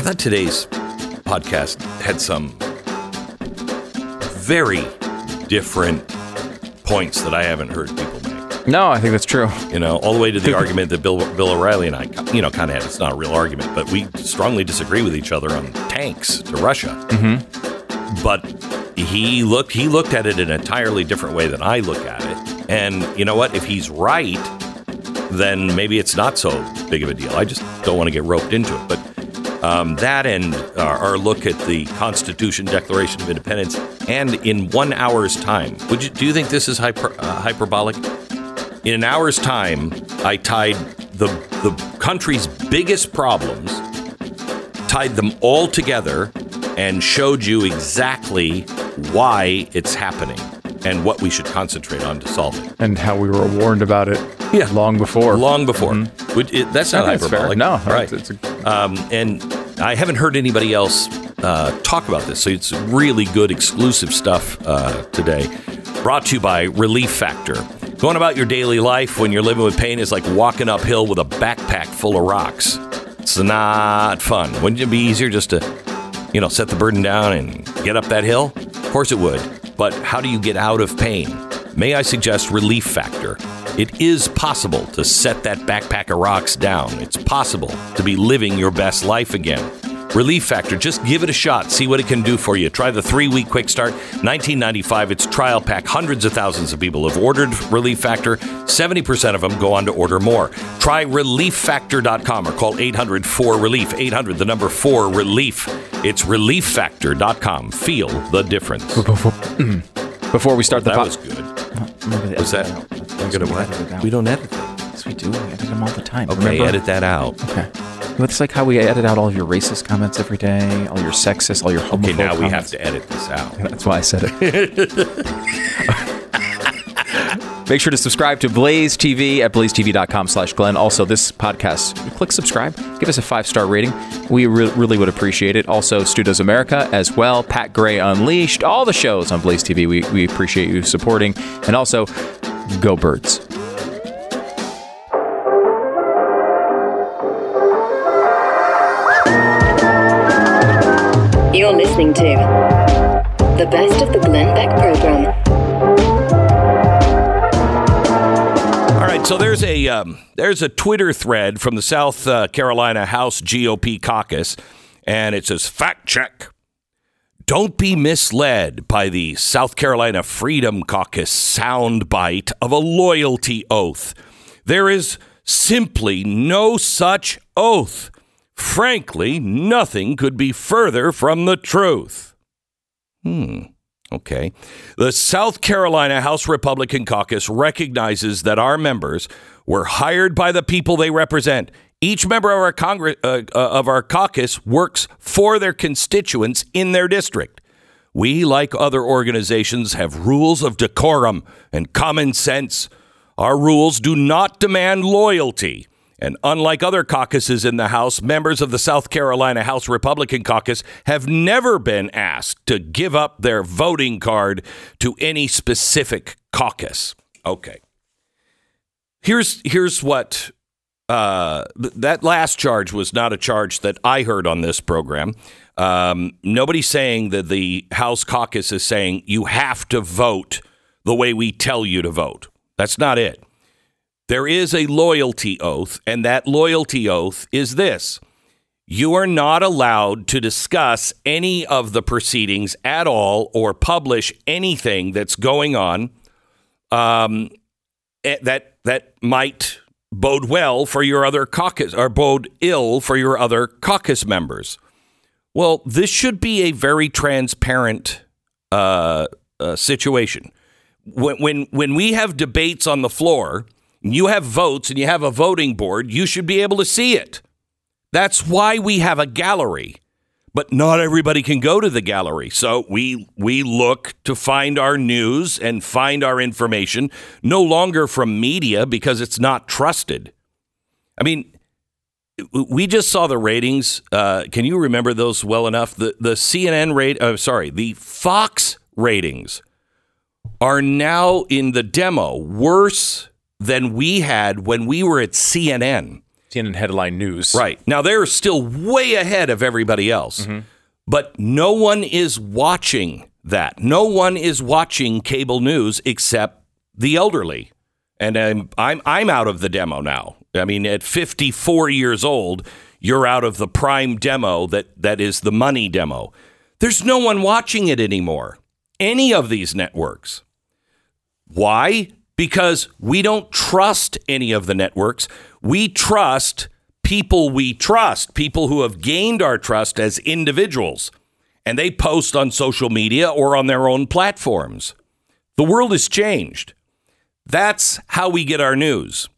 I thought today's podcast had some very different points that I haven't heard people make. No, I think that's true. You know, all the way to the argument that Bill Bill O'Reilly and I, you know, kind of had. It's not a real argument, but we strongly disagree with each other on tanks to Russia. Mm-hmm. But he looked he looked at it in an entirely different way than I look at it. And you know what? If he's right, then maybe it's not so big of a deal. I just don't want to get roped into it. But um, that and our, our look at the Constitution, Declaration of Independence, and in one hour's time. Would you do you think this is hyper, uh, hyperbolic? In an hour's time, I tied the the country's biggest problems, tied them all together, and showed you exactly why it's happening and what we should concentrate on to solve it. And how we were warned about it Yeah. long before. Long before. Would it, that's not think fair. hyperbolic. No, right. it's- it's um, and I haven't heard anybody else uh, talk about this, so it's really good exclusive stuff uh, today. Brought to you by Relief Factor. Going about your daily life when you're living with pain is like walking uphill with a backpack full of rocks. It's not fun. Wouldn't it be easier just to, you know, set the burden down and get up that hill? Of course it would. But how do you get out of pain? May I suggest Relief Factor? It is possible to set that backpack of rocks down. It's possible to be living your best life again. Relief Factor, just give it a shot. See what it can do for you. Try the three week quick start. 1995, it's trial pack. Hundreds of thousands of people have ordered Relief Factor. 70% of them go on to order more. Try relieffactor.com or call 800 4 Relief. 800, the number 4 Relief. It's relieffactor.com. Feel the difference. Before, before we start the That pod- was good. Remember Was that? I'm gonna what? We don't edit them. Yes, we do. We edit them all the time. Okay, remember? edit that out. Okay. Well, It's like how we edit out all of your racist comments every day, all your sexist, all your homophobic Okay, now we have comments. to edit this out. That's why I said it. Make sure to subscribe to Blaze TV at blazetv.com slash Glenn. Also, this podcast, click subscribe, give us a five star rating. We re- really would appreciate it. Also, Stu Does America as well, Pat Gray Unleashed, all the shows on Blaze TV. We, we appreciate you supporting. And also, go birds. You're listening to the best of the Glenn Beck program. So there's a um, there's a Twitter thread from the South uh, Carolina House GOP caucus, and it says fact check. Don't be misled by the South Carolina Freedom Caucus soundbite of a loyalty oath. There is simply no such oath. Frankly, nothing could be further from the truth. Okay. The South Carolina House Republican Caucus recognizes that our members were hired by the people they represent. Each member of our Congress uh, uh, of our caucus works for their constituents in their district. We, like other organizations, have rules of decorum and common sense. Our rules do not demand loyalty. And unlike other caucuses in the House, members of the South Carolina House Republican Caucus have never been asked to give up their voting card to any specific caucus. Okay. Here's here's what uh, that last charge was not a charge that I heard on this program. Um, nobody's saying that the House caucus is saying you have to vote the way we tell you to vote. That's not it. There is a loyalty oath, and that loyalty oath is this you are not allowed to discuss any of the proceedings at all or publish anything that's going on um, eh, that, that might bode well for your other caucus or bode ill for your other caucus members. Well, this should be a very transparent uh, uh, situation. When, when when we have debates on the floor, you have votes and you have a voting board, you should be able to see it. That's why we have a gallery. But not everybody can go to the gallery. So we we look to find our news and find our information no longer from media because it's not trusted. I mean, we just saw the ratings. Uh, can you remember those well enough? The the CNN rate. Uh, sorry, the Fox ratings are now in the demo worse than we had when we were at CNN. CNN headline news. Right. Now they're still way ahead of everybody else. Mm-hmm. But no one is watching that. No one is watching cable news except the elderly. And I'm I'm I'm out of the demo now. I mean, at 54 years old, you're out of the prime demo that that is the money demo. There's no one watching it anymore. Any of these networks. Why? Because we don't trust any of the networks. We trust people we trust, people who have gained our trust as individuals, and they post on social media or on their own platforms. The world has changed. That's how we get our news.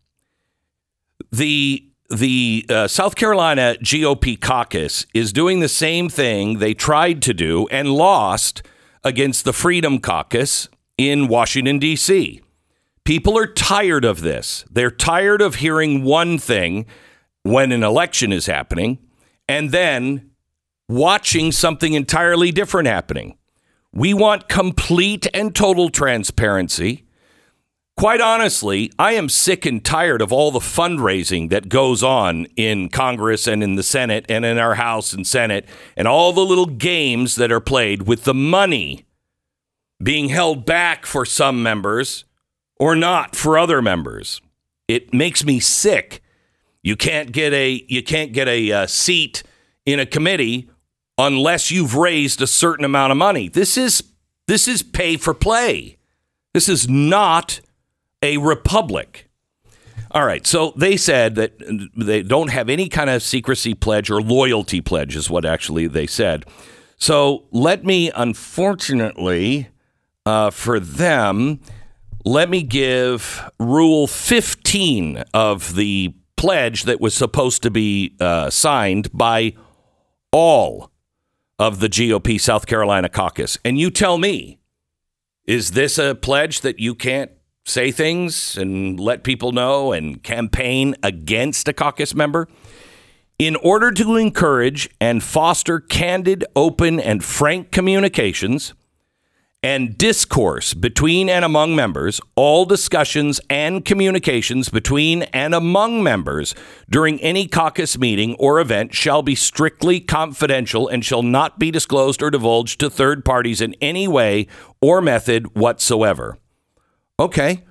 The the uh, South Carolina GOP caucus is doing the same thing they tried to do and lost against the Freedom Caucus in Washington, D.C. People are tired of this. They're tired of hearing one thing when an election is happening and then watching something entirely different happening. We want complete and total transparency. Quite honestly, I am sick and tired of all the fundraising that goes on in Congress and in the Senate and in our House and Senate and all the little games that are played with the money being held back for some members or not for other members. It makes me sick. You can't get a you can't get a uh, seat in a committee unless you've raised a certain amount of money. This is this is pay for play. This is not a republic. All right, so they said that they don't have any kind of secrecy pledge or loyalty pledge, is what actually they said. So let me, unfortunately, uh, for them, let me give Rule 15 of the pledge that was supposed to be uh, signed by all of the GOP South Carolina caucus. And you tell me, is this a pledge that you can't say things and let people know and campaign against a caucus member? In order to encourage and foster candid, open, and frank communications and discourse between and among members, all discussions and communications between and among members during any caucus meeting or event shall be strictly confidential and shall not be disclosed or divulged to third parties in any way or method whatsoever. Okay.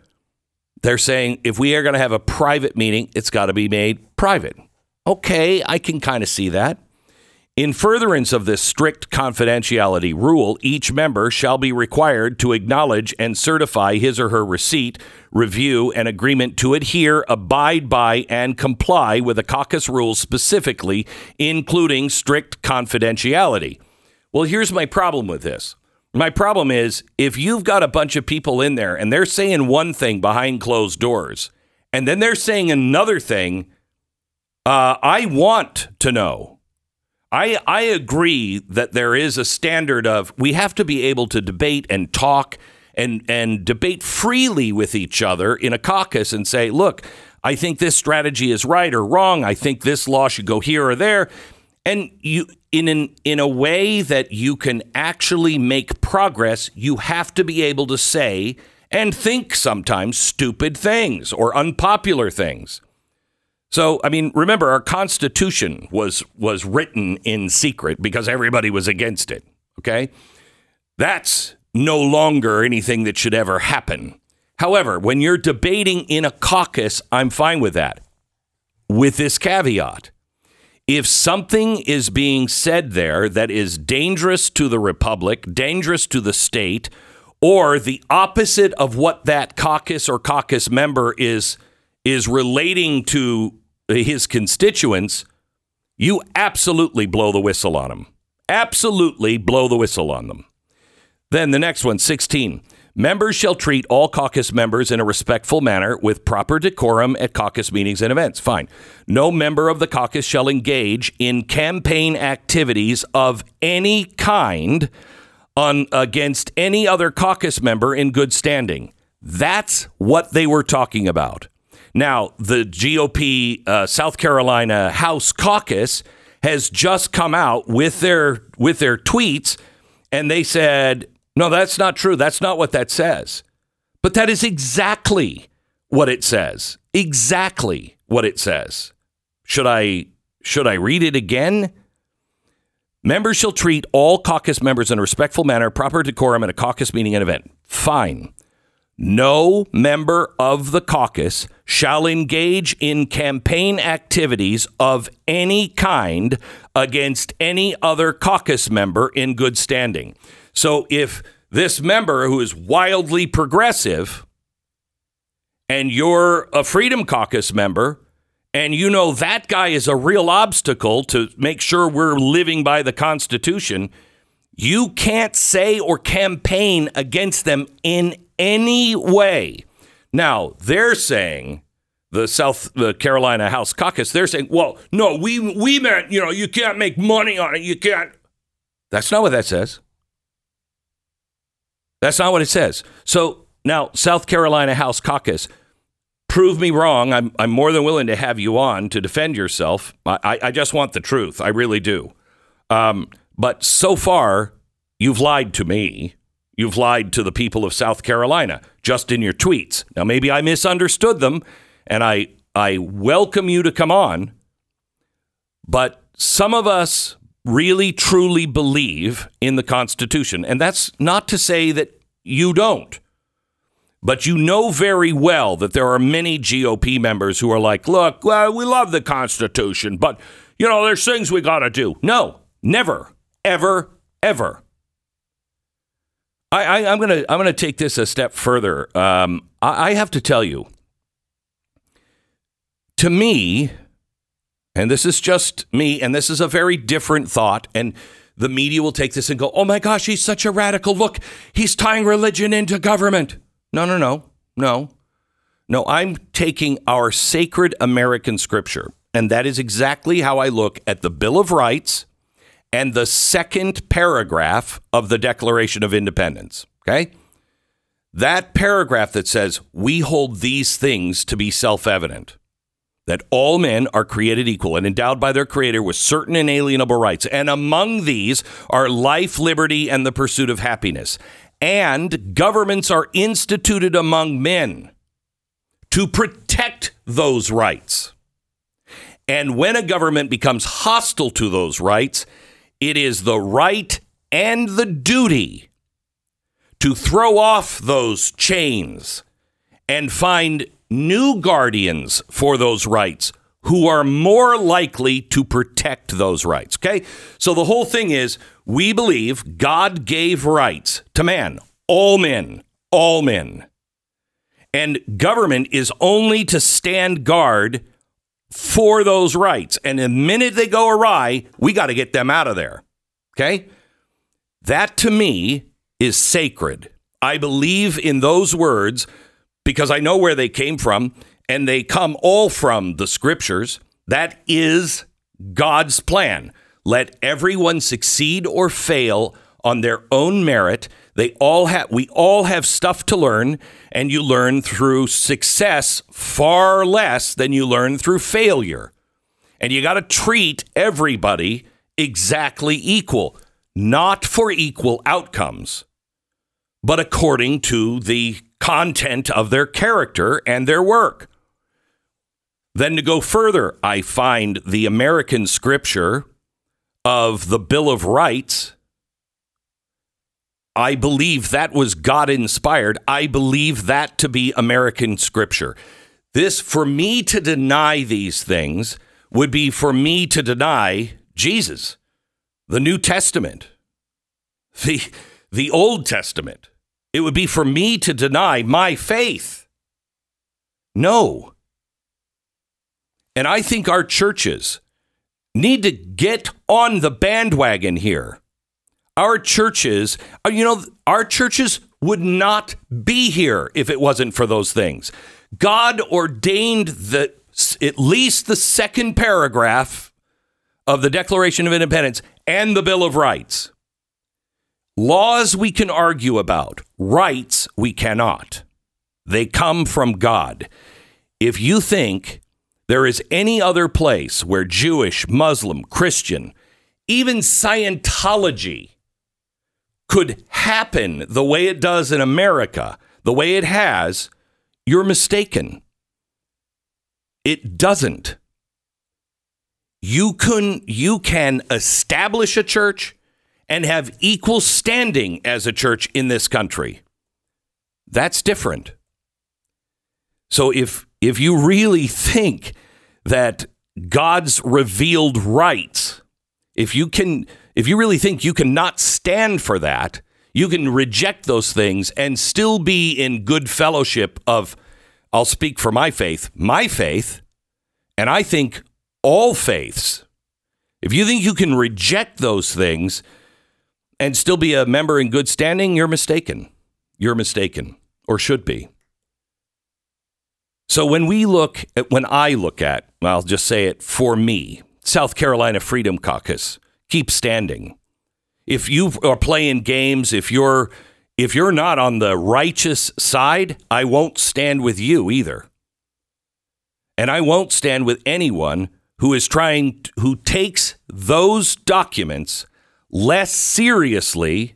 They're saying if we are going to have a private meeting, it's got to be made private. Okay, I can kind of see that. In furtherance of this strict confidentiality rule, each member shall be required to acknowledge and certify his or her receipt, review, and agreement to adhere, abide by, and comply with the caucus rules specifically, including strict confidentiality. Well, here's my problem with this. My problem is if you've got a bunch of people in there and they're saying one thing behind closed doors, and then they're saying another thing, uh, I want to know. I, I agree that there is a standard of we have to be able to debate and talk and, and debate freely with each other in a caucus and say, look, I think this strategy is right or wrong. I think this law should go here or there. And you in an in a way that you can actually make progress, you have to be able to say and think sometimes stupid things or unpopular things. So, I mean, remember our constitution was was written in secret because everybody was against it, okay? That's no longer anything that should ever happen. However, when you're debating in a caucus, I'm fine with that. With this caveat, if something is being said there that is dangerous to the republic, dangerous to the state, or the opposite of what that caucus or caucus member is is relating to his constituents, you absolutely blow the whistle on them. Absolutely blow the whistle on them. Then the next one, 16. Members shall treat all caucus members in a respectful manner with proper decorum at caucus meetings and events. Fine. No member of the caucus shall engage in campaign activities of any kind on against any other caucus member in good standing. That's what they were talking about. Now, the GOP uh, South Carolina House caucus has just come out with their with their tweets and they said, "No, that's not true. That's not what that says." But that is exactly what it says. Exactly what it says. Should I should I read it again? Members shall treat all caucus members in a respectful manner, proper decorum at a caucus meeting and event. Fine. No member of the caucus shall engage in campaign activities of any kind against any other caucus member in good standing. So if this member who is wildly progressive and you're a Freedom Caucus member and you know that guy is a real obstacle to make sure we're living by the Constitution, you can't say or campaign against them in any way. Now, they're saying the South Carolina House Caucus, they're saying, well, no, we we meant, you know, you can't make money on it. You can't. That's not what that says. That's not what it says. So now, South Carolina House Caucus, prove me wrong. I'm, I'm more than willing to have you on to defend yourself. I, I just want the truth. I really do. Um, but so far, you've lied to me. You've lied to the people of South Carolina just in your tweets. Now, maybe I misunderstood them, and I, I welcome you to come on. But some of us really truly believe in the Constitution. And that's not to say that you don't. But you know very well that there are many GOP members who are like, look, well, we love the Constitution, but, you know, there's things we got to do. No, never, ever, ever. I, am gonna I'm gonna take this a step further. Um, I, I have to tell you, to me, and this is just me, and this is a very different thought, and the media will take this and go, oh my gosh, he's such a radical. Look, he's tying religion into government. No, no, no, no. No, I'm taking our sacred American scripture, and that is exactly how I look at the Bill of Rights and the second paragraph of the Declaration of Independence. Okay? That paragraph that says, we hold these things to be self evident that all men are created equal and endowed by their Creator with certain inalienable rights. And among these are life, liberty, and the pursuit of happiness. And governments are instituted among men to protect those rights. And when a government becomes hostile to those rights, it is the right and the duty to throw off those chains and find new guardians for those rights who are more likely to protect those rights. Okay? So the whole thing is we believe God gave rights to man, all men, all men. And government is only to stand guard for those rights. And the minute they go awry, we got to get them out of there. Okay? That to me is sacred. I believe in those words because I know where they came from, and they come all from the scriptures. That is God's plan. Let everyone succeed or fail on their own merit. They all have we all have stuff to learn, and you learn through success far less than you learn through failure. And you got to treat everybody exactly equal, not for equal outcomes, but according to the content of their character and their work. Then to go further, I find the American scripture of the Bill of Rights. I believe that was God inspired. I believe that to be American scripture. This, for me to deny these things, would be for me to deny Jesus, the New Testament, the, the Old Testament. It would be for me to deny my faith. No. And I think our churches need to get on the bandwagon here. Our churches, uh, you know, our churches would not be here if it wasn't for those things. God ordained the at least the second paragraph of the Declaration of Independence and the Bill of Rights. Laws we can argue about, rights we cannot. They come from God. If you think there is any other place where Jewish, Muslim, Christian, even Scientology could happen the way it does in America, the way it has, you're mistaken. It doesn't. you can you can establish a church and have equal standing as a church in this country. That's different. So if if you really think that God's revealed rights, if you can if you really think you cannot stand for that, you can reject those things and still be in good fellowship of I'll speak for my faith, my faith, and I think all faiths. If you think you can reject those things and still be a member in good standing, you're mistaken. You're mistaken, or should be. So when we look at, when I look at, I'll just say it for me, South Carolina Freedom Caucus, keep standing. If you are playing games, if you're if you're not on the righteous side, I won't stand with you either. And I won't stand with anyone who is trying who takes those documents less seriously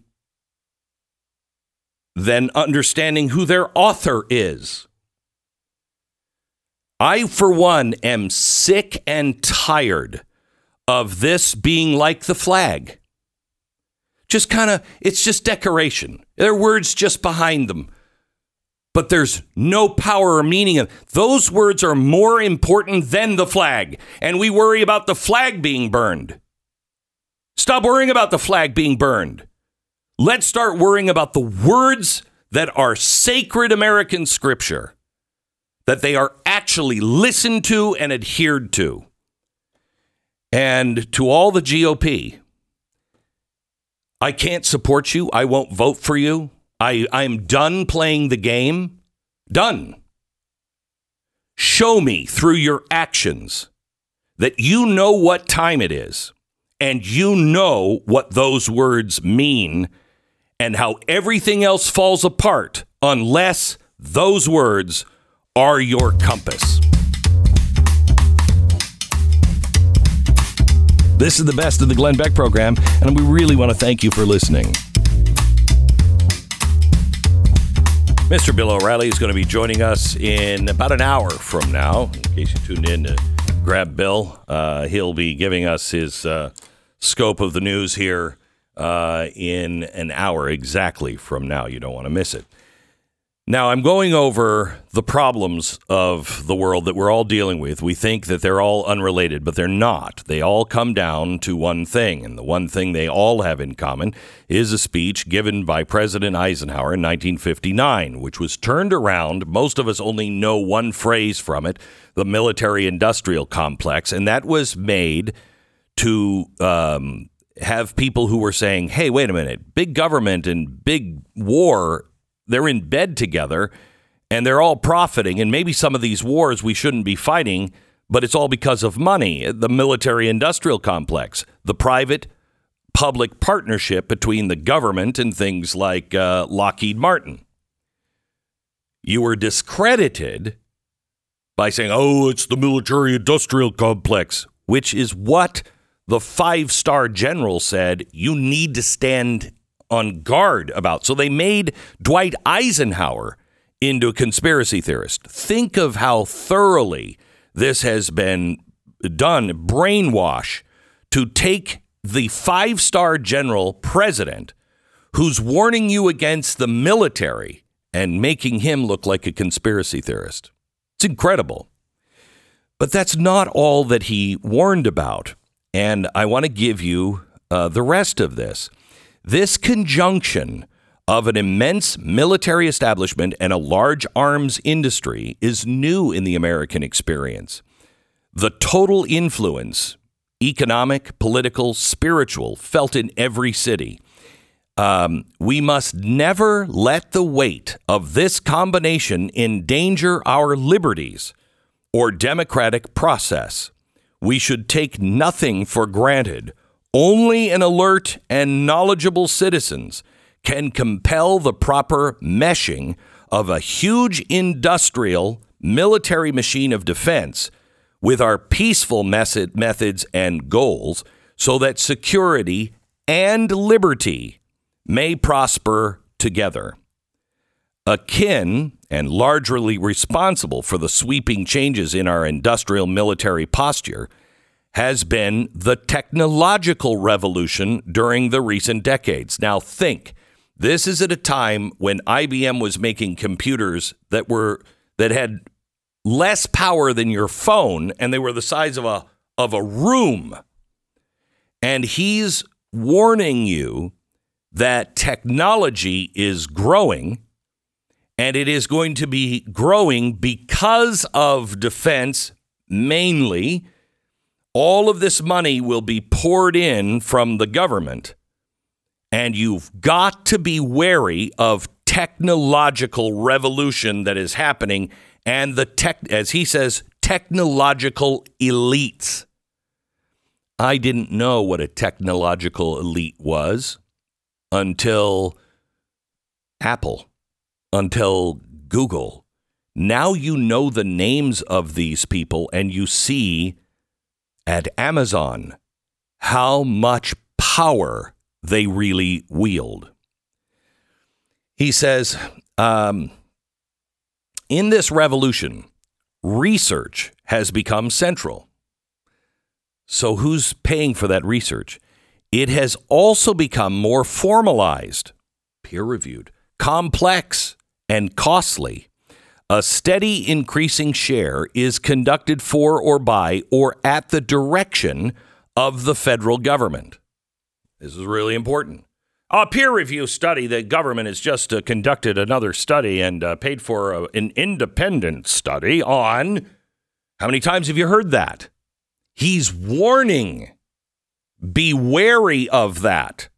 than understanding who their author is. I, for one, am sick and tired of this being like the flag. Just kind of, it's just decoration. There are words just behind them, but there's no power or meaning. Of, those words are more important than the flag, and we worry about the flag being burned. Stop worrying about the flag being burned. Let's start worrying about the words that are sacred American scripture that they are actually listened to and adhered to. And to all the GOP, I can't support you. I won't vote for you. I, I'm done playing the game. Done. Show me through your actions that you know what time it is and you know what those words mean and how everything else falls apart unless those words are your compass. This is the best of the Glenn Beck program, and we really want to thank you for listening. Mr. Bill O'Reilly is going to be joining us in about an hour from now. In case you tuned in to grab Bill, uh, he'll be giving us his uh, scope of the news here uh, in an hour exactly from now. You don't want to miss it. Now, I'm going over the problems of the world that we're all dealing with. We think that they're all unrelated, but they're not. They all come down to one thing, and the one thing they all have in common is a speech given by President Eisenhower in 1959, which was turned around. Most of us only know one phrase from it the military industrial complex, and that was made to um, have people who were saying, hey, wait a minute, big government and big war they're in bed together and they're all profiting. And maybe some of these wars we shouldn't be fighting, but it's all because of money, the military industrial complex, the private public partnership between the government and things like uh, Lockheed Martin. You were discredited by saying, oh, it's the military industrial complex, which is what the five star general said you need to stand on guard about. So they made Dwight Eisenhower into a conspiracy theorist. Think of how thoroughly this has been done, brainwash to take the five star general president who's warning you against the military and making him look like a conspiracy theorist. It's incredible. But that's not all that he warned about. And I want to give you uh, the rest of this. This conjunction of an immense military establishment and a large arms industry is new in the American experience. The total influence, economic, political, spiritual, felt in every city. Um, we must never let the weight of this combination endanger our liberties or democratic process. We should take nothing for granted only an alert and knowledgeable citizens can compel the proper meshing of a huge industrial military machine of defense with our peaceful method, methods and goals so that security and liberty may prosper together. Akin and largely responsible for the sweeping changes in our industrial military posture has been the technological revolution during the recent decades. Now, think this is at a time when IBM was making computers that were that had less power than your phone and they were the size of a of a room. And he's warning you that technology is growing and it is going to be growing because of defense mainly. All of this money will be poured in from the government. And you've got to be wary of technological revolution that is happening and the tech, as he says, technological elites. I didn't know what a technological elite was until Apple, until Google. Now you know the names of these people and you see at Amazon how much power they really wield. He says, um, in this revolution, research has become central. So, who's paying for that research? It has also become more formalized, peer reviewed, complex, and costly. A steady increasing share is conducted for or by or at the direction of the federal government. This is really important. A peer review study, the government has just uh, conducted another study and uh, paid for uh, an independent study on. How many times have you heard that? He's warning. Be wary of that.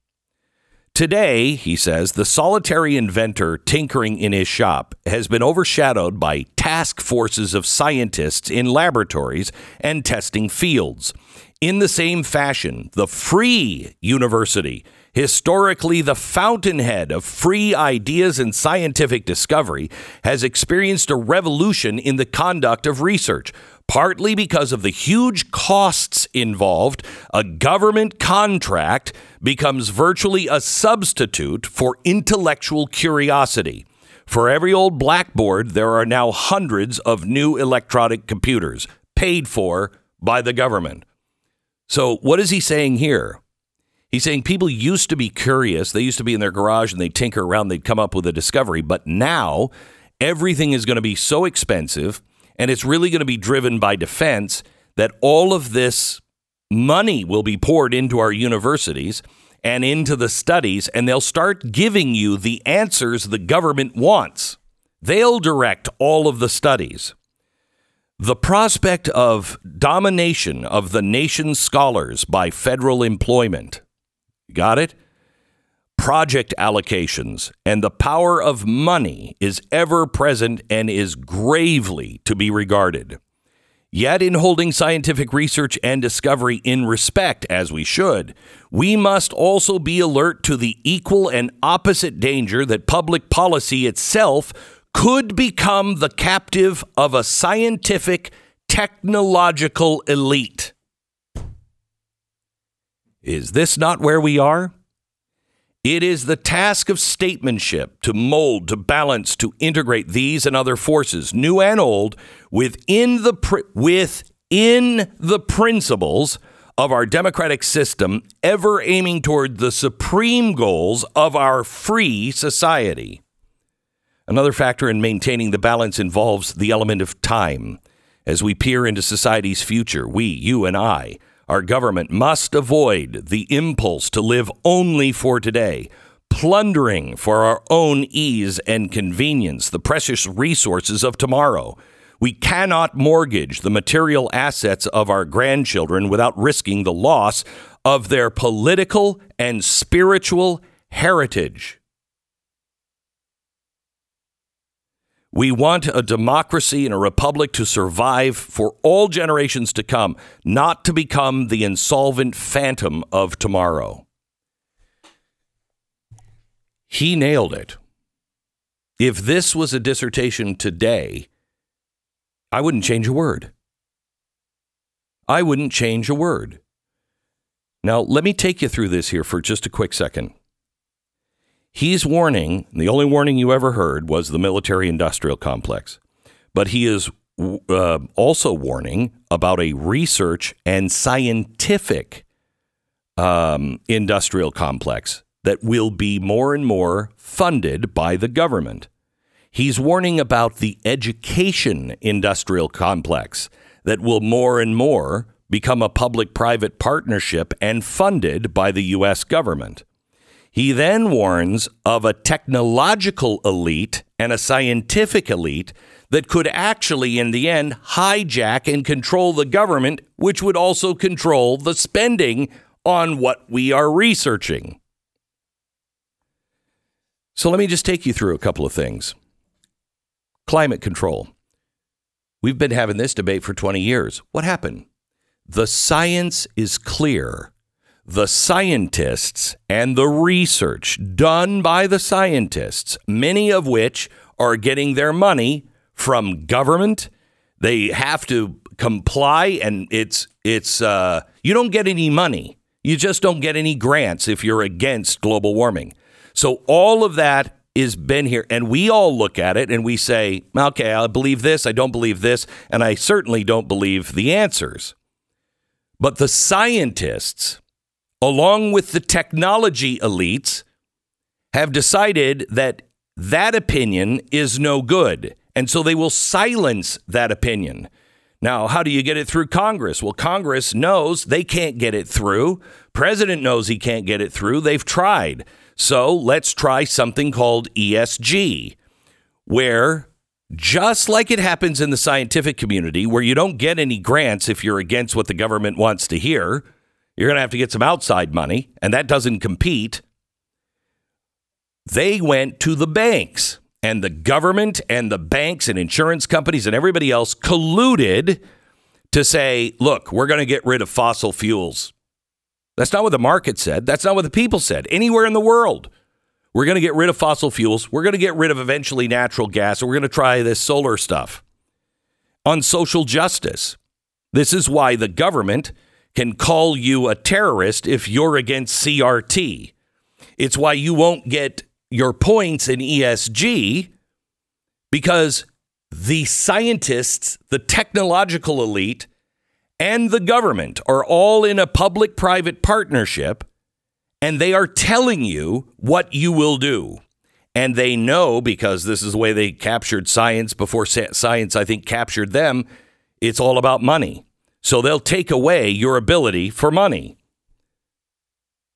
Today, he says, the solitary inventor tinkering in his shop has been overshadowed by task forces of scientists in laboratories and testing fields. In the same fashion, the free university, historically the fountainhead of free ideas and scientific discovery, has experienced a revolution in the conduct of research partly because of the huge costs involved, a government contract becomes virtually a substitute for intellectual curiosity. For every old blackboard, there are now hundreds of new electronic computers paid for by the government. So, what is he saying here? He's saying people used to be curious. They used to be in their garage and they'd tinker around, they'd come up with a discovery. But now everything is going to be so expensive and it's really going to be driven by defense that all of this money will be poured into our universities and into the studies, and they'll start giving you the answers the government wants. They'll direct all of the studies. The prospect of domination of the nation's scholars by federal employment. Got it? Project allocations, and the power of money is ever present and is gravely to be regarded. Yet, in holding scientific research and discovery in respect, as we should, we must also be alert to the equal and opposite danger that public policy itself could become the captive of a scientific, technological elite. Is this not where we are? It is the task of statesmanship to mold, to balance, to integrate these and other forces, new and old, within the within the principles of our democratic system, ever aiming toward the supreme goals of our free society. Another factor in maintaining the balance involves the element of time. As we peer into society's future, we, you and I, our government must avoid the impulse to live only for today, plundering for our own ease and convenience the precious resources of tomorrow. We cannot mortgage the material assets of our grandchildren without risking the loss of their political and spiritual heritage. We want a democracy and a republic to survive for all generations to come, not to become the insolvent phantom of tomorrow. He nailed it. If this was a dissertation today, I wouldn't change a word. I wouldn't change a word. Now, let me take you through this here for just a quick second. He's warning, the only warning you ever heard was the military industrial complex. But he is uh, also warning about a research and scientific um, industrial complex that will be more and more funded by the government. He's warning about the education industrial complex that will more and more become a public private partnership and funded by the U.S. government. He then warns of a technological elite and a scientific elite that could actually, in the end, hijack and control the government, which would also control the spending on what we are researching. So let me just take you through a couple of things. Climate control. We've been having this debate for 20 years. What happened? The science is clear. The scientists and the research done by the scientists, many of which are getting their money from government. They have to comply, and it's it's uh, you don't get any money. You just don't get any grants if you're against global warming. So all of that is been here, and we all look at it and we say, okay, I believe this, I don't believe this, and I certainly don't believe the answers. But the scientists, along with the technology elites, have decided that that opinion is no good. And so they will silence that opinion. Now, how do you get it through Congress? Well, Congress knows they can't get it through. President knows he can't get it through. They've tried. So let's try something called ESG, where just like it happens in the scientific community, where you don't get any grants if you're against what the government wants to hear, you're going to have to get some outside money, and that doesn't compete. They went to the banks and the government and the banks and insurance companies and everybody else colluded to say, look, we're going to get rid of fossil fuels. That's not what the market said. That's not what the people said anywhere in the world. We're going to get rid of fossil fuels. We're going to get rid of eventually natural gas. We're going to try this solar stuff. On social justice, this is why the government can call you a terrorist if you're against CRT. It's why you won't get your points in ESG because the scientists, the technological elite, and the government are all in a public private partnership and they are telling you what you will do. And they know because this is the way they captured science before science, I think, captured them. It's all about money. So they'll take away your ability for money.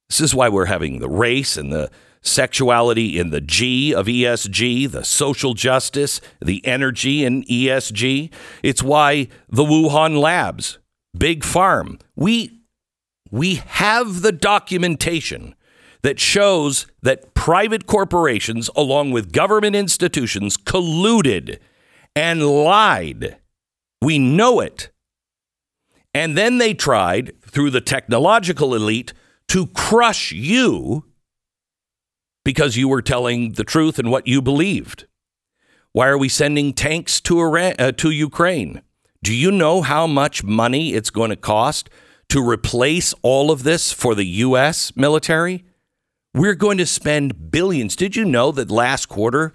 This is why we're having the race and the sexuality in the G of ESG, the social justice, the energy in ESG. It's why the Wuhan labs, big farm, we we have the documentation that shows that private corporations along with government institutions colluded and lied. We know it. And then they tried through the technological elite to crush you because you were telling the truth and what you believed. Why are we sending tanks to Iran, uh, to Ukraine? Do you know how much money it's going to cost to replace all of this for the U.S. military? We're going to spend billions. Did you know that last quarter,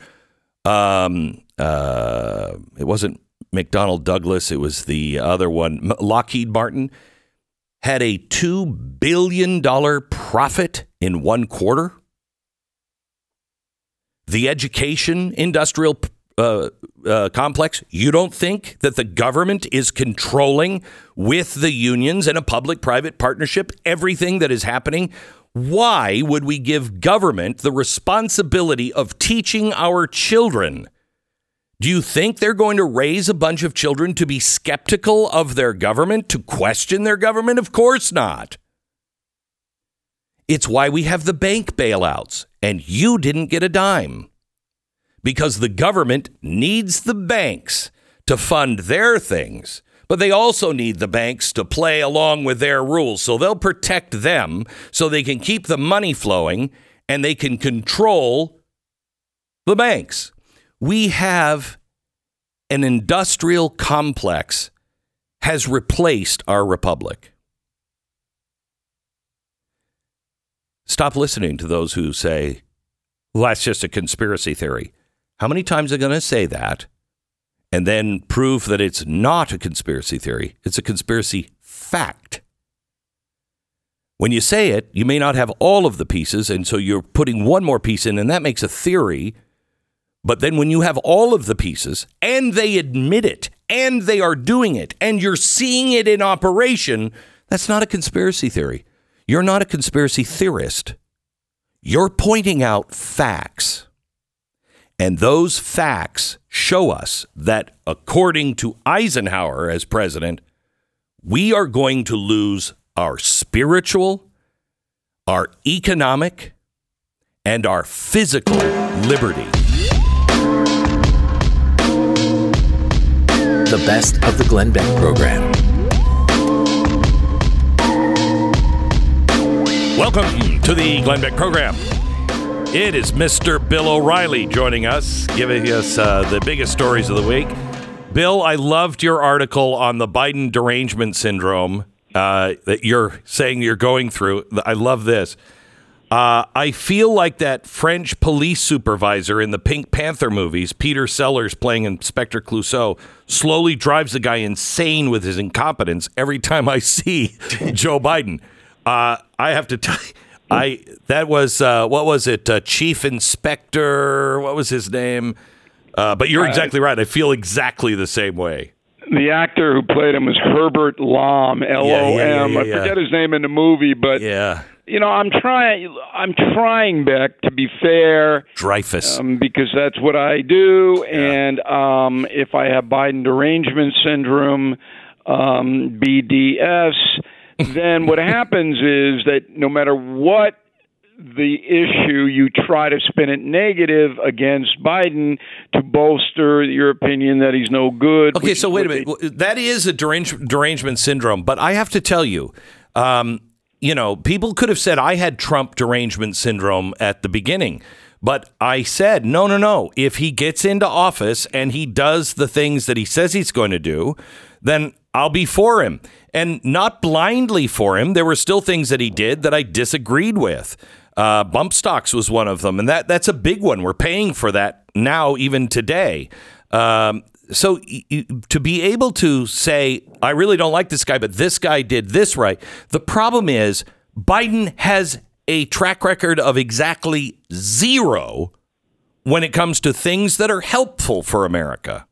um, uh, it wasn't McDonnell Douglas, it was the other one, Lockheed Martin, had a $2 billion profit in one quarter? the education industrial uh, uh, complex, you don't think that the government is controlling with the unions and a public private partnership everything that is happening? Why would we give government the responsibility of teaching our children? Do you think they're going to raise a bunch of children to be skeptical of their government, to question their government? Of course not. It's why we have the bank bailouts, and you didn't get a dime. Because the government needs the banks to fund their things, but they also need the banks to play along with their rules. So they'll protect them so they can keep the money flowing and they can control the banks. We have an industrial complex has replaced our republic. Stop listening to those who say, well, that's just a conspiracy theory. How many times are going to say that? and then prove that it's not a conspiracy theory, it's a conspiracy fact. When you say it, you may not have all of the pieces, and so you're putting one more piece in, and that makes a theory. But then when you have all of the pieces, and they admit it, and they are doing it, and you're seeing it in operation, that's not a conspiracy theory. You're not a conspiracy theorist. You're pointing out facts. And those facts show us that, according to Eisenhower as president, we are going to lose our spiritual, our economic, and our physical liberty. The best of the Glenn Beck program. Welcome to the Glenn Beck program. It is Mr. Bill O'Reilly joining us, giving us uh, the biggest stories of the week. Bill, I loved your article on the Biden derangement syndrome uh, that you're saying you're going through. I love this. Uh, I feel like that French police supervisor in the Pink Panther movies, Peter Sellers playing Inspector Clouseau, slowly drives the guy insane with his incompetence every time I see Joe Biden. Uh, I have to tell you, I that was uh, what was it? Uh, Chief Inspector, what was his name? Uh, but you're exactly right. I feel exactly the same way. The actor who played him was Herbert Lom, L O M. I forget his name in the movie, but Yeah, you know, I'm trying. I'm trying, Beck, to be fair. Dreyfus. um, because that's what I do. And um, if I have Biden derangement syndrome, um, BDS, then what happens is that no matter what the issue, you try to spin it negative against Biden to bolster your opinion that he's no good. Okay, so wait a minute. they- That is a derange- derangement syndrome, but I have to tell you, um, you know, people could have said I had Trump derangement syndrome at the beginning, but I said, no, no, no. If he gets into office and he does the things that he says he's going to do, then I'll be for him. And not blindly for him. There were still things that he did that I disagreed with. Uh, bump stocks was one of them, and that that's a big one. We're paying for that now, even today. Um, so to be able to say, I really don't like this guy, but this guy did this right. The problem is Biden has a track record of exactly zero when it comes to things that are helpful for America.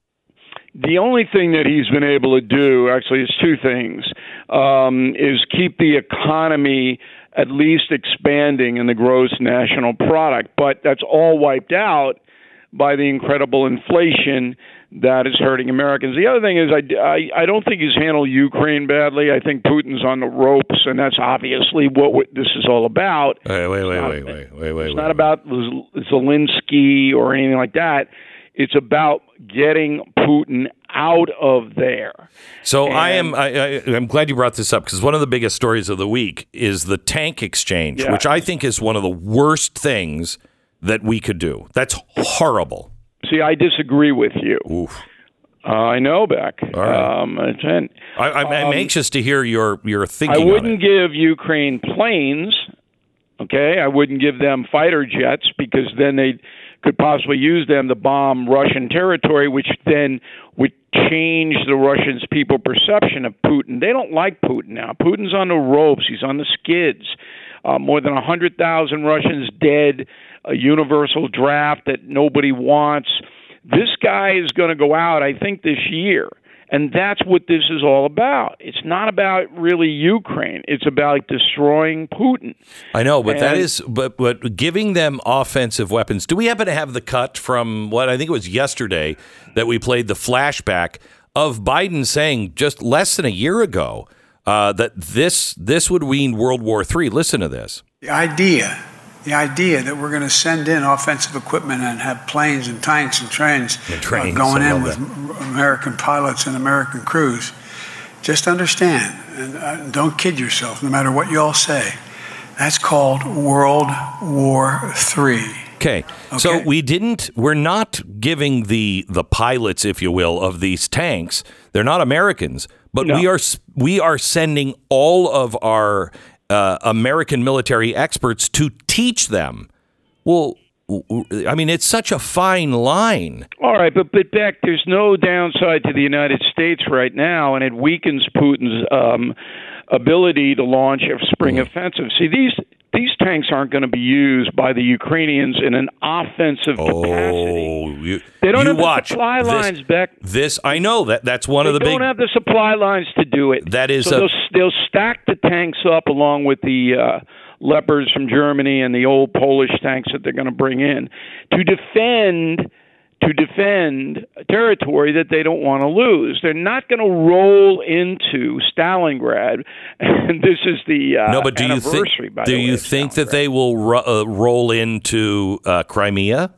The only thing that he's been able to do, actually, is two things: um, is keep the economy at least expanding in the gross national product, but that's all wiped out by the incredible inflation that is hurting Americans. The other thing is, I, I, I don't think he's handled Ukraine badly. I think Putin's on the ropes, and that's obviously what this is all about. Wait, wait, wait, wait, wait, wait, wait. It's not about Zelensky or anything like that. It's about getting Putin out of there. So I am. I, I'm glad you brought this up because one of the biggest stories of the week is the tank exchange, Yeah. which I think is one of the worst things that we could do. That's horrible. See, I disagree with you. Oof. Uh, I know, Beck. right. Um, and I, I'm, I'm anxious to hear your your I thinking on wouldn't give Ukraine planes. Okay, I wouldn't give them fighter jets because then they could possibly use them to bomb Russian territory, which then would change the Russians' people perception of Putin. They don't like Putin now. Putin's on the ropes. He's on the skids. Uh, more than 100,000 Russians dead. A universal draft that nobody wants. This guy is going to go out, I think, this year. And that's what this is all about. It's not about really Ukraine. It's about destroying Putin. I know, but that And- is, but but giving them offensive weapons. Do we happen to have the cut from what I think it was yesterday that we played the flashback of Biden saying just less than a year ago uh, that this this would mean World War III? Listen to this. The idea, the idea that we're going to send in offensive equipment and have planes and tanks and trains, And trains, uh, going in with m- American pilots and American crews, just understand and uh, don't kid yourself, no matter what you all say. That's called World War III. Okay. So we didn't we're not giving the the pilots if you will of these tanks. They're not Americans, but No. we are we are sending all of our uh, American military experts to teach them. Well, I mean, it's such a fine line. All right, but but Beck, there's no downside to the United States right now, and it weakens Putin's um, ability to launch a spring offensive. See, these these tanks aren't going to be used by the Ukrainians in an offensive capacity. Oh, you, They don't have watch the supply this, lines, Beck. This I know that that's one They of the big. They don't have the supply lines to do it. That is so a- they'll, they'll stack the tanks up along with the uh, leopards from Germany and the old Polish tanks that they're going to bring in to defend to defend territory that they don't want to lose. They're not going to roll into Stalingrad, and this is the uh, no, but do you think by do the way, you think that they will ro- uh, roll into uh, Crimea?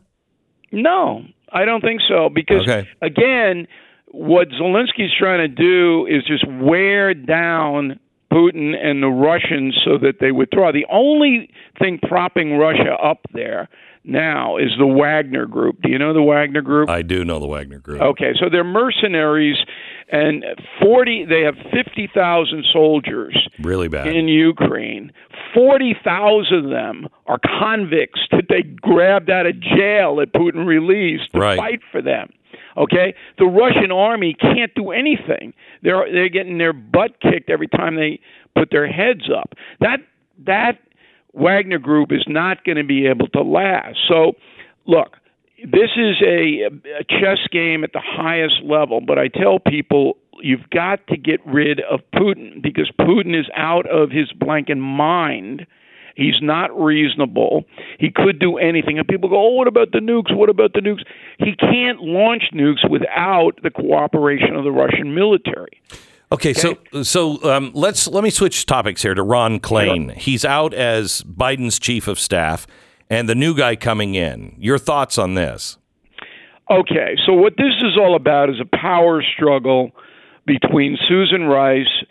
No, I don't think so. Because Okay. again, what Zelensky's trying to do is just wear down Putin and the Russians so that they withdraw. The only thing propping Russia up there now is the Wagner Group. Do you know the Wagner Group? I do know the Wagner Group. Okay, so they're mercenaries, and forty. They have fifty thousand soldiers Really bad. in Ukraine. 40,000 of them are convicts that they grabbed out of jail that Putin released to Right. fight for them. Okay? The Russian army can't do anything. They're they're getting their butt kicked every time they put their heads up. That that Wagner group is not going to be able to last. So, look, this is a, a chess game at the highest level, but I tell people you've got to get rid of Putin because Putin is out of his blanket mind. He's not reasonable. He could do anything. And people go, oh, what about the nukes? What about the nukes? He can't launch nukes without the cooperation of the Russian military. Okay, so so um, let's let me switch topics here to Ron Klain. He's out as Biden's chief of staff, and the new guy coming in. Your thoughts on this? Okay, so what this is all about is a power struggle between Susan Rice,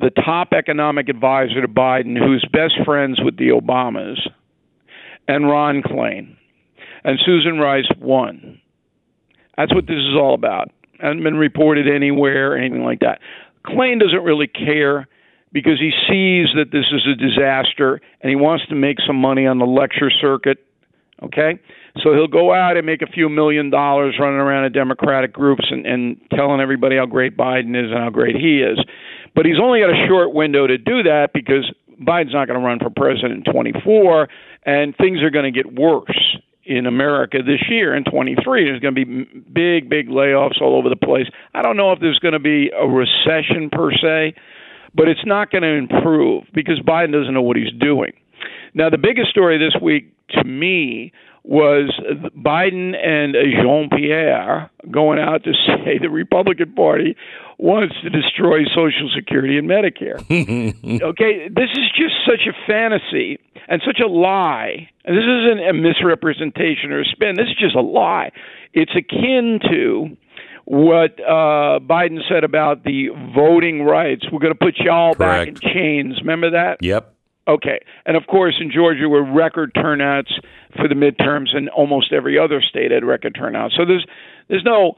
the top economic advisor to Biden, who's best friends with the Obamas, and Ron Klain. And Susan Rice won. That's what this is all about. Hasn't been reported anywhere, anything like that. Klain doesn't really care because he sees that this is a disaster and he wants to make some money on the lecture circuit. Okay? So he'll go out and make a few million dollars running around at Democratic groups and, and telling everybody how great Biden is and how great he is. But he's only got a short window to do that because Biden's not going to run for president in 24 and things are going to get worse in America this year in 23. There's going to be big, big layoffs all over the place. I don't know if there's going to be a recession per se, but it's not going to improve because Biden doesn't know what he's doing. Now, the biggest story this week to me was Biden and Jean Pierre going out to say the Republican Party wants to destroy Social Security and Medicare. okay, this is just such a fantasy and such a lie. And this isn't a misrepresentation or a spin. This is just a lie. It's akin to what uh, Biden said about the voting rights. We're going to put y'all back in chains. Remember that? Yep. Okay. And of course, in Georgia, were record turnouts for the midterms, and almost every other state had record turnouts. So there's there's no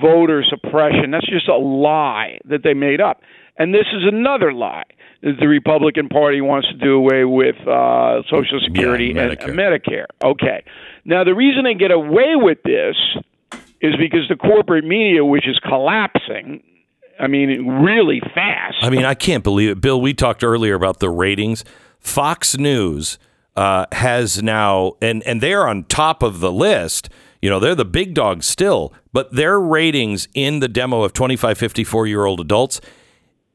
voter suppression. That's just a lie that they made up. And this is another lie that the Republican Party wants to do away with uh, Social Security and Medicare. Medicare. Okay. Now the reason they get away with this is because the corporate media, which is collapsing. I mean, really fast. I mean, I can't believe it. Bill, we talked earlier about the ratings. Fox News uh, has now, and, and they're on top of the list. You know, they're the big dogs still, but their ratings in the demo of 25, 54 year old adults,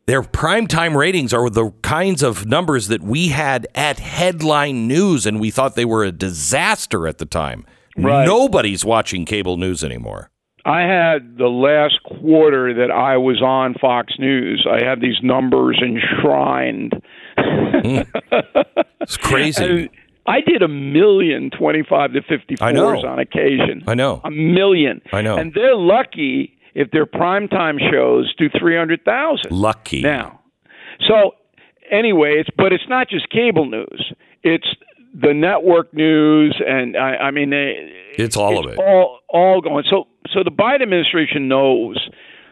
their primetime ratings are the kinds of numbers that we had at headline news, and we thought they were a disaster at the time. Right. Nobody's watching cable news anymore. I had the last quarter that I was on Fox News. I had these numbers enshrined. Mm. It's crazy. And I did a million 25 to 54s I on occasion. I know. A million. I know. And they're lucky if their primetime shows do 300,000. Lucky. Now, so anyway, it's but it's not just cable news. It's the network news, and I, I mean, they, It's all of it. All all going. So so the Biden administration knows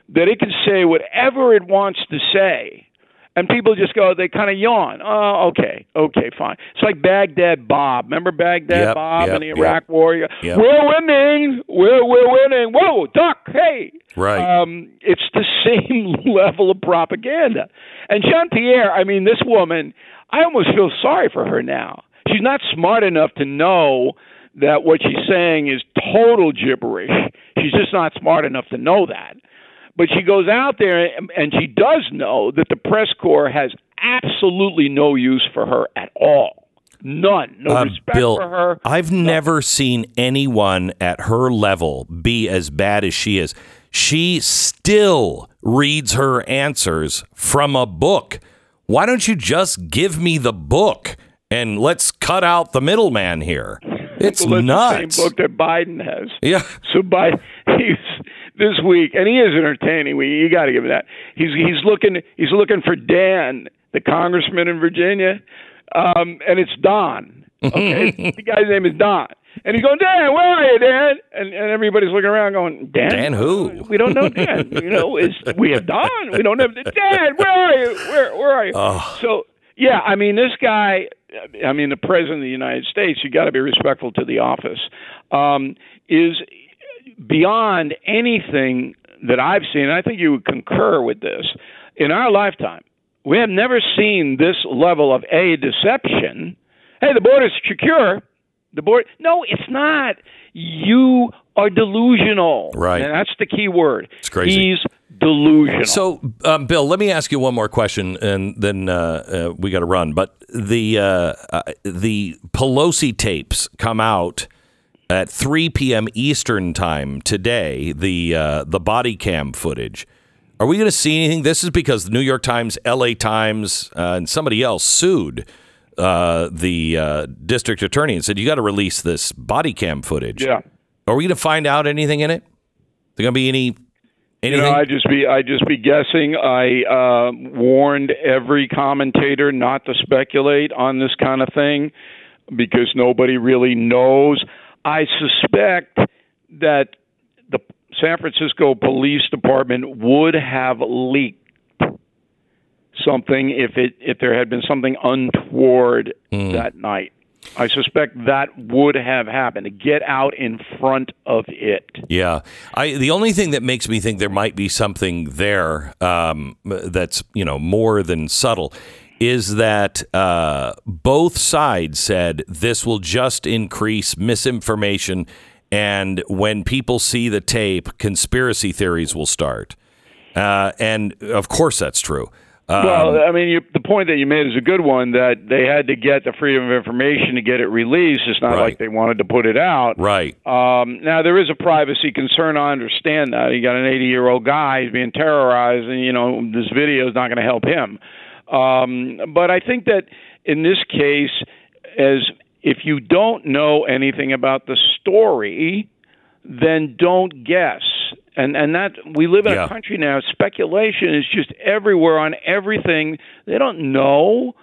that it can say whatever it wants to say, and people just go, they kind of yawn. Oh, okay, okay, fine. It's like Baghdad Bob. Remember Baghdad Yep, Bob yep, in the yep. Iraq War? Yep. We're winning. We're we're winning. Whoa, duck! Hey, Right. Um, it's the same level of propaganda. And Jean Pierre, I mean, this woman, I almost feel sorry for her now. She's not smart enough to know that what she's saying is total gibberish. She's just not smart enough to know that. But she goes out there and, and she does know that the press corps has absolutely no use for her at all. None. No Um, respect Bill, for her. I've never seen anyone at her level be as bad as she is. She still reads her answers from a book. Why don't you just give me the book and let's cut out the middleman here? It's Well, nuts. The same book that Biden has. Yeah. So Biden, he's this week, and he is entertaining. We you got to give him that. He's he's looking he's looking for Dan, the congressman in Virginia, um, and it's Don. Okay, the guy's name is Don, and he's going, Dan, where are you, Dan? And and everybody's looking around, going, Dan, Dan who? We don't know Dan. you know, is we have Don. We don't have Dan. Where are you? Where where are you? So yeah, I mean, this guy. I mean, the president of the United States. You got to be respectful to the office. Um, is beyond anything that I've seen. I think you would concur with this. In our lifetime, we have never seen this level of a deception. Hey, the border's secure. The border. No, it's not. You are delusional. Right. And that's the key word. It's crazy. He's delusional. So, um, Bill, let me ask you one more question, and then uh, uh, we got to run. But the uh, uh, the Pelosi tapes come out at 3 p.m. Eastern time today. The uh, the body cam footage. Are we going to see anything? This is because the New York Times, L.A. Times, uh, and somebody else sued uh, the uh, district attorney and said you got to release this body cam footage. yeah. Are we going to find out anything in it? There going to be any You know, I just be I just be guessing. I uh, warned every commentator not to speculate on this kind of thing because nobody really knows. I suspect that the San Francisco Police Department would have leaked something if it if there had been something untoward that night. I suspect that would have happened to get out in front of it. Yeah, I the only thing that makes me think there might be something there um, that's you know more than subtle is that uh, both sides said this will just increase misinformation, and when people see the tape, conspiracy theories will start, uh, and of course that's true. Um, Well, I mean, you, the point that you made is a good one. That they had to get the freedom of information to get it released. It's not Right. like they wanted to put it out. right. Um, now there is a privacy concern. I understand that. You got an 80 year old guy being terrorized, and you know this video is not going to help him. Um, but I think that in this case, as if you don't know anything about the story, then don't guess. And and that we live in Yeah. a country now. Speculation is just everywhere on everything. They don't know,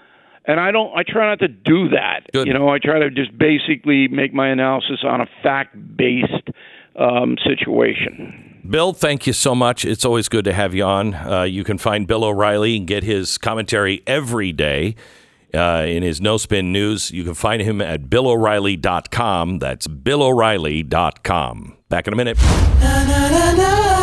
and I don't. I try not to do that. Good. You know, I try to just basically make my analysis on a fact based um, situation. Bill, thank you so much. It's always good to have you on. Uh, you can find Bill O'Reilly and get his commentary every day uh, in his No Spin News. You can find him at BillO'Reilly.com. That's BillO'Reilly.com. Back in a minute. na na na